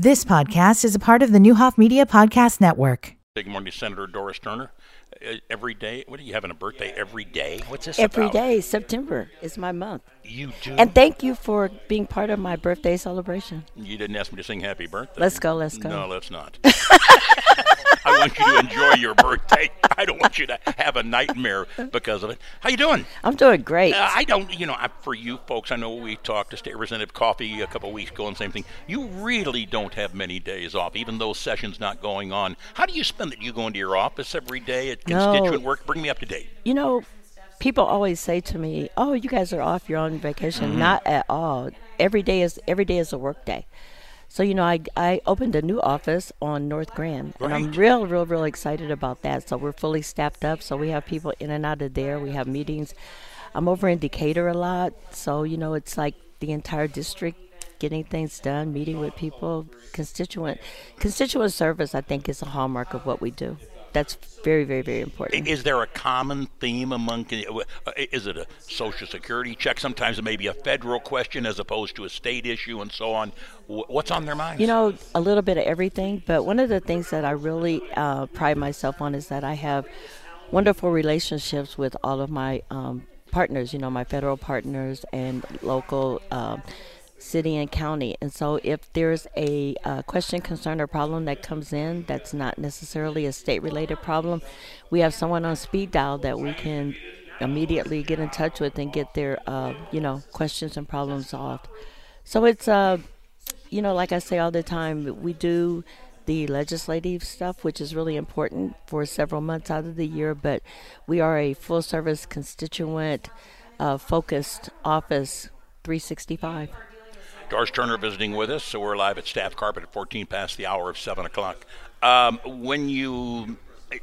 This podcast is a part of the Neuhoff Media Podcast Network. Good morning, Senator Doris Turner. Uh, every day, what are you having a birthday every day? What's this Every about? day, September is my month. You do. And thank you for being part of my birthday celebration. you didn't ask me to sing happy birthday. Let's go, let's go. No, let's not. I want you to enjoy your birthday. I don't want you to have a nightmare because of it. How you doing? I'm doing great. Uh, I don't, you know, I, for you folks, I know we talked to State Representative Coffey a couple of weeks ago and same thing. You really don't have many days off, even though session's not going on. How do you spend it? You go into your office every day at No. constituent work? Bring me up to date. you know, people always say to me, "Oh, you guys are off. You're on vacation." Mm-hmm. Not at all. Every day is every day is a work day. So you know, I I opened a new office on North Grand, and I'm real, real, real excited about that. So we're fully staffed up. So we have people in and out of there. We have meetings. I'm over in Decatur a lot, so you know, it's like the entire district getting things done, meeting with people, constituent constituent service. I think is a hallmark of what we do. That's very, very, very important. Is there a common theme among? uh, Is it a social security check? Sometimes it may be a federal question as opposed to a state issue, and so on. What's on their minds? You know, a little bit of everything, but one of the things that I really uh, pride myself on is that I have wonderful relationships with all of my um, partners, you know, my federal partners and local. um city and county and so if there's a question concern or problem that comes in that's not necessarily a state related problem we have someone on speed dial that we can immediately get in touch with and get their uh, you know questions and problems solved so it's uh you know, like I say all the time, we do the legislative stuff, which is really important for several months out of the year, but we are a full service constituent uh, focused office 365. Doris Turner visiting with us, so we're live at Staff Carpet at 14 past the hour of 7 o'clock. Um, when you,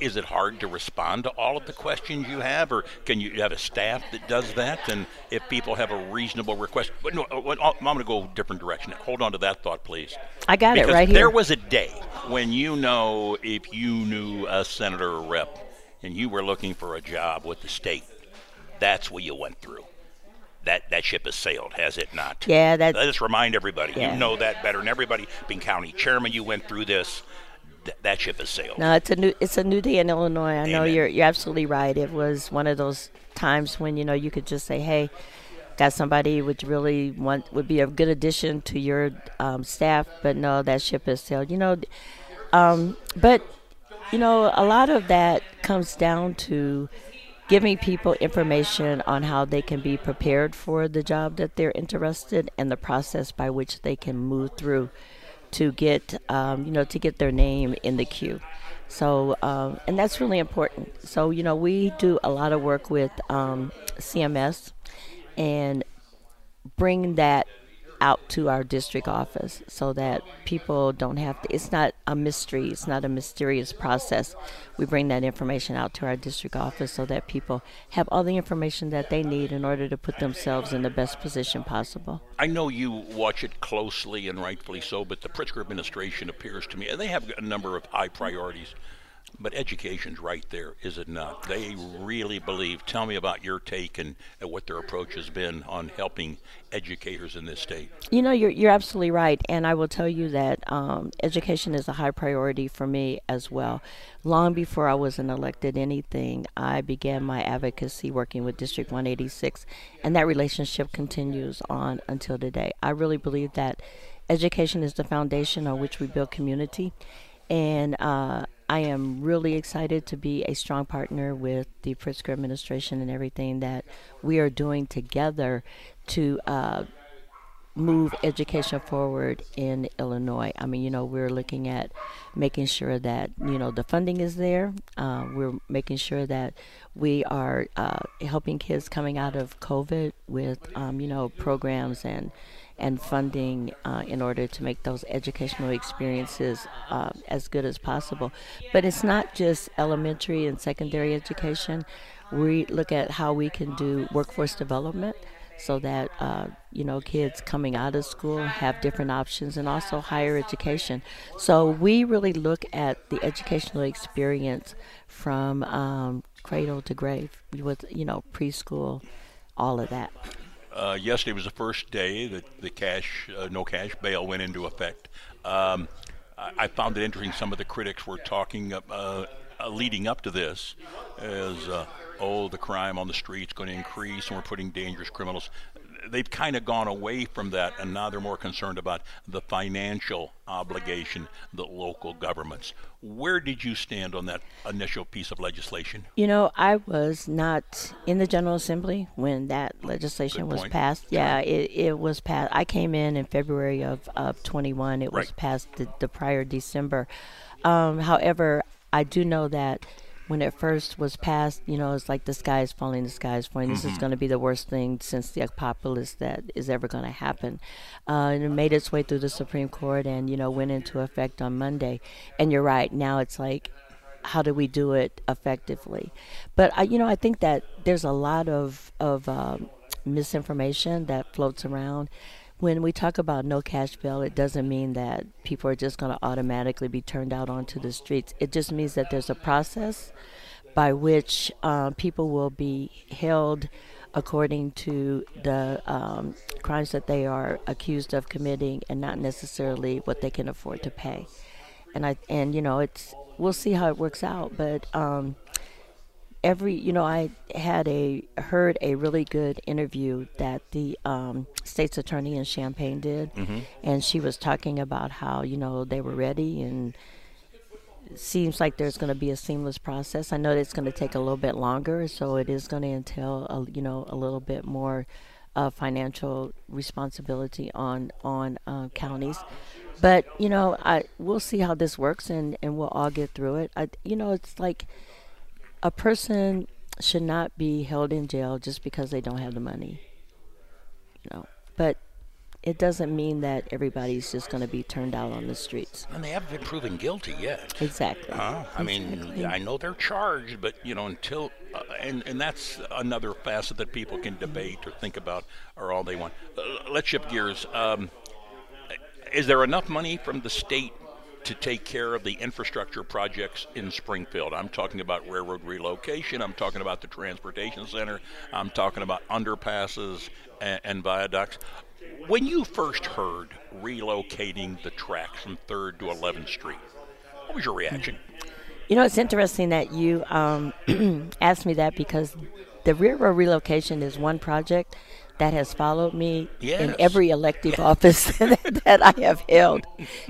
is it hard to respond to all of the questions you have, or can you have a staff that does that? And if people have a reasonable request, but no, uh, I'm going to go a different direction. Hold on to that thought, please. I got it Because right there was a day when you know if you knew a senator or rep and you were looking for a job with the state, that's what you went through. That that ship has sailed, has it not? Yeah, that- Let us remind everybody. Yeah. You know that better than everybody. Being county chairman, you went through this. Th- that ship has sailed. No, it's a new it's a new day in Illinois. I know you're you're absolutely right. It was one of those times when you know you could just say, "Hey, got somebody would really want would be a good addition to your um, staff," but no, that ship has sailed. You know, um, but you know, a lot of that comes down to giving people information on how they can be prepared for the job that they're interested in and the process by which they can move through to get um, you know to get their name in the queue. So um, and that's really important. So you know we do a lot of work with um, cms and bring that out to our district office so that people don't have to it's not a mystery it's not a mysterious process we bring that information out to our district office so that people have all the information that they need in order to put themselves in the best position possible I know you watch it closely and rightfully so, but the Pritzker administration appears to me, and they have a number of high priorities. But education's right there, is it not? They really believe. Tell me about your take and, and what their approach has been on helping educators in this state. You know, you're you're absolutely right, and I will tell you that um, education is a high priority for me as well. Long before I wasn't elected anything, I began my advocacy working with District 186, and that relationship continues on until today. I really believe that education is the foundation on which we build community, and uh, I am really excited to be a strong partner with the Pritzker administration and everything that we are doing together to uh, move education forward in Illinois. I mean, you know, we're looking at making sure that you know the funding is there. Uh, we're making sure that we are uh, helping kids coming out of COVID with um, you know programs and and funding uh, in order to make those educational experiences uh, as good as possible. But it's not just elementary and secondary education. We look at how we can do workforce development so that uh, you know kids coming out of school have different options and also higher education so we really look at the educational experience from um, cradle to grave with you know preschool all of that Uh, yesterday was the first day that the cash, uh, no cash bail went into effect. Um, I, I found it interesting. Some of the critics were talking uh, uh, leading up to this as, uh, oh, the crime on the streets going to increase, and we're putting dangerous criminals they've kind of gone away from that, and now they're more concerned about the financial obligation that local governments. Where did you stand on that initial piece of legislation? You know, I was not in the General Assembly when that legislation was passed. Yeah, it, it was passed. I came in in February of, of 21. It right. was passed the, the prior December. Um, however, I do know that when it first was passed, you know, it's like the sky is falling, the sky is falling. Mm-hmm. This is mm-hmm. going to be the worst thing since the apocalypse that is ever going to happen. Uh, and it made its way through the Supreme Court and, you know, went into effect on Monday. And you're right, now it's like, how do we do it effectively? But, I, you know, I think that there's a lot of, of um, misinformation that floats around when we talk about no cash bail, it doesn't mean that people are just going to automatically be turned out onto the streets. It just means that there's a process by which uh, people will be held according to the um, crimes that they are accused of committing and not necessarily what they can afford to pay. And I and you know it's we'll see how it works out, but um, every you know i had a heard a really good interview that the um, state's attorney in champaign did. Mm-hmm. and she was talking about how you know they were ready and it seems like there's going to be a seamless process. I know that it's going to take a little bit longer so it is going to entail a, you know a little bit more uh, financial responsibility on on uh, counties. But you know i we'll see how this works and and we'll all get through it. I, you know it's like a person should not be held in jail just because they don't have the money. You know, but it doesn't mean that everybody's just going to be turned out on the streets. And they haven't been proven guilty yet. Exactly. Uh, I exactly. mean, I know they're charged, but you know, until uh, and and that's another facet that people can debate or think about or all they want. Uh, let's shift gears. Um, is there enough money from the state to take care of the infrastructure projects in Springfield. I'm talking about railroad relocation. I'm talking about the transportation center. I'm talking about underpasses and, and viaducts. When you first heard relocating the tracks from 3rd to 11th Street, what was your reaction? You know, it's interesting that you um, asked me that because the railroad relocation is one project that has followed me yes. in every elective office that I have held.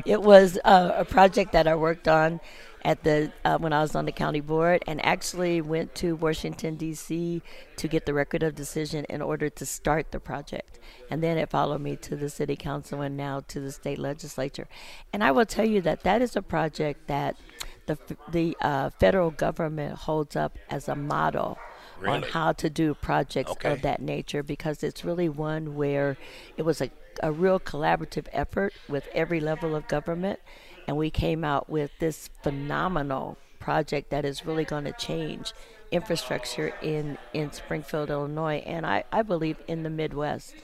It was uh, a project that I worked on at the uh, when I was on the county board, and actually went to Washington D.C. to get the record of decision in order to start the project, and then it followed me to the city council and now to the state legislature. And I will tell you that that is a project that the the uh, federal government holds up as a model really? on how to do projects okay. of that nature because it's really one where it was a, a real collaborative effort with every level of government. And we came out with this phenomenal project that is really going to change infrastructure in, in Springfield, Illinois, and I, I believe in the Midwest.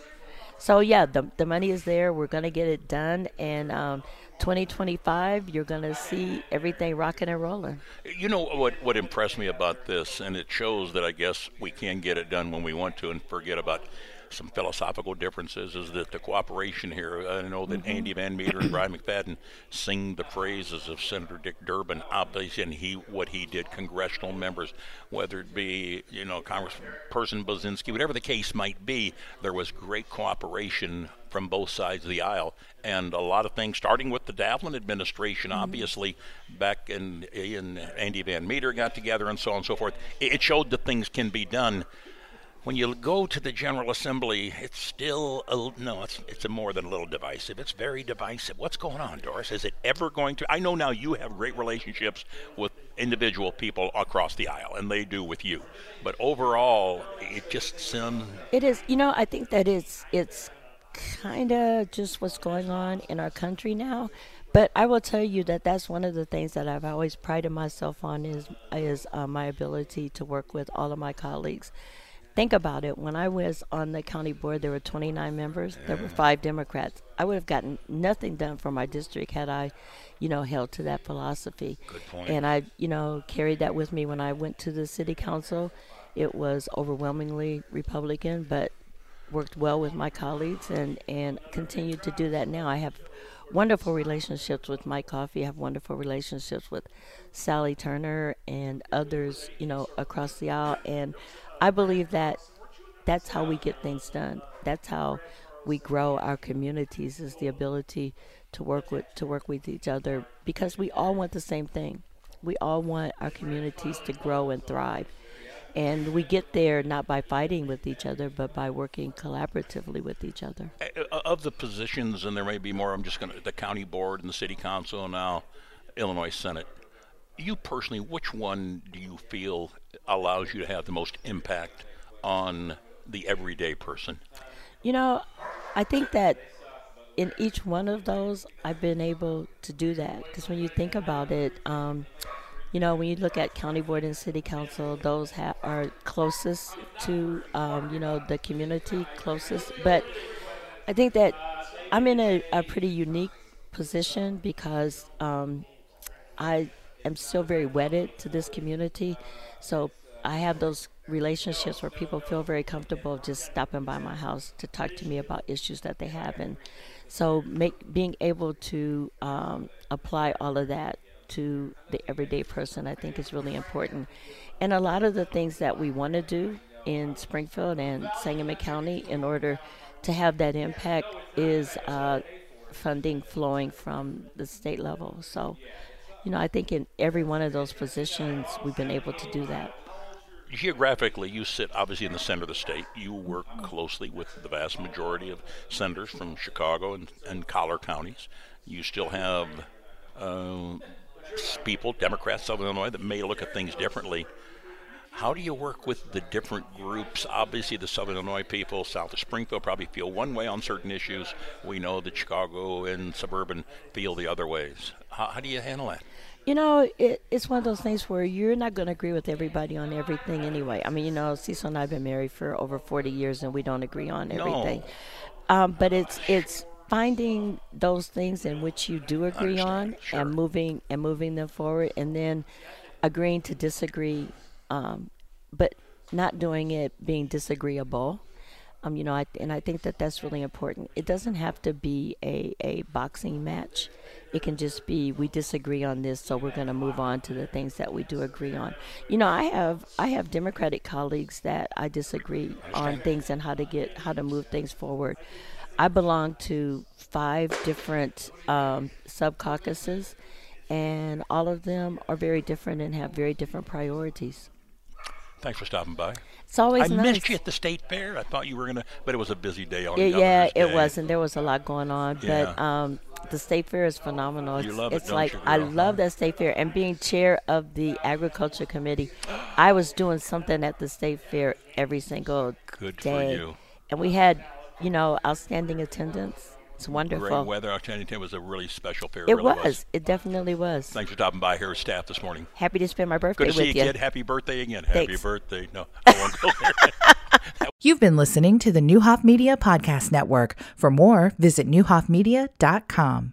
So, yeah, the, the money is there. We're to get it done. And um, 2025, you're to see everything rocking and rolling. You know what what impressed me about this, and it shows that I guess we can get it done when we want to, and forget about some philosophical differences is that the cooperation here. I know that mm-hmm. Andy Van Meter and Brian McFadden sing the praises of Senator Dick Durbin, obviously, and he what he did. Congressional members, whether it be you know Congressperson Budzinski, whatever the case might be, there was great cooperation from both sides of the aisle, and a lot of things, starting with the Davlin administration, mm-hmm. obviously, back in, in Andy Van Meter got together and so on and so forth. It showed that things can be done when you go to the General Assembly, it's still a, no, it's it's a more than a little divisive. It's very divisive. What's going on, Doris? Is it ever going to? I know now you have great relationships with individual people across the aisle, and they do with you. But overall, it just seems It is. You know, I think that it's it's kind of just what's going on in our country now. But I will tell you that that's one of the things that I've always prided myself on is is uh, my ability to work with all of my colleagues think about it. When I was on the county board, there were 29 members. Yeah. There were five Democrats. I would have gotten nothing done for my district had I, you know, held to that philosophy. Good point. And I, you know, carried that with me when I went to the city council. It was overwhelmingly Republican, but worked well with my colleagues and and continued to do that now. I have wonderful relationships with Mike Coffey. I have wonderful relationships with Sally Turner and others, you know, across the aisle. And I believe that that's how we get things done. That's how we grow our communities is the ability to work with to work with each other because we all want the same thing. We all want our communities to grow and thrive. And we get there not by fighting with each other, but by working collaboratively with each other. Of the positions, and there may be more, I'm just going to, the county board and the city council, and now Illinois Senate. You personally, which one do you feel allows you to have the most impact on the everyday person? You know, I think that in each one of those, I've been able to do that. Because when you think about it, um, you know, when you look at county board and city council, those ha- are closest to, um, you know, the community closest. But I think that I'm in a, a pretty unique position because um, I am still very wedded to this community. So I have those relationships where people feel very comfortable just stopping by my house to talk to me about issues that they have. And so make being able to um, apply all of that to the everyday person, I think is really important. And a lot of the things that we want to do in Springfield and Sangamon County in order to have that impact is uh, funding flowing from the state level. So, you know, I think in every one of those positions, we've been able to do that. Geographically, you sit obviously in the center of the state. You work closely with the vast majority of senators from Chicago and, and Collar counties. You still have uh, people, Democrats, Southern Illinois, that may look at things differently. How do you work with the different groups? Obviously, the Southern Illinois people, south of Springfield, probably feel one way on certain issues. We know that Chicago and suburban feel the other ways. How, how do you handle that? You know, it, it's one of those things where you're not going to agree with everybody on everything anyway. I mean, you know, Cecil and I have been married for over 40 years, and we don't agree on everything. No. Um, but it's it's finding those things in which you do agree on sure. and moving and moving them forward, and then agreeing to disagree, um, but not doing it being disagreeable. Um, you know, I, and I think that that's really important. It doesn't have to be a, a boxing match. It can just be we disagree on this, so we're going to move on to the things that we do agree on. You know, I have I have Democratic colleagues that I disagree on things and how to get how to move things forward. I belong to five different um, sub caucuses, and all of them are very different and have very different priorities. Thanks for stopping by. It's always I nice. missed you at the state fair. I thought you were gonna, but it was a busy day on Yeah, yeah, it Day. was, and there was a lot going on. But Yeah. um, the state fair is phenomenal. You It's, love it, it's like you, I love that state fair, and being chair of the agriculture committee, I was doing something at the state fair every single Good for day, you. and we had, you know, outstanding attendance. It's wonderful. Great weather. October 10 was a really special fair. It really was. It definitely was. Thanks for stopping by here with staff this morning. Happy to spend my birthday Good to with see you, you. kid. Happy birthday again. Happy Thanks. birthday. No, I won't go there. You've been listening to the Neuhoff Media Podcast Network. For more, visit neuhoffmedia.com.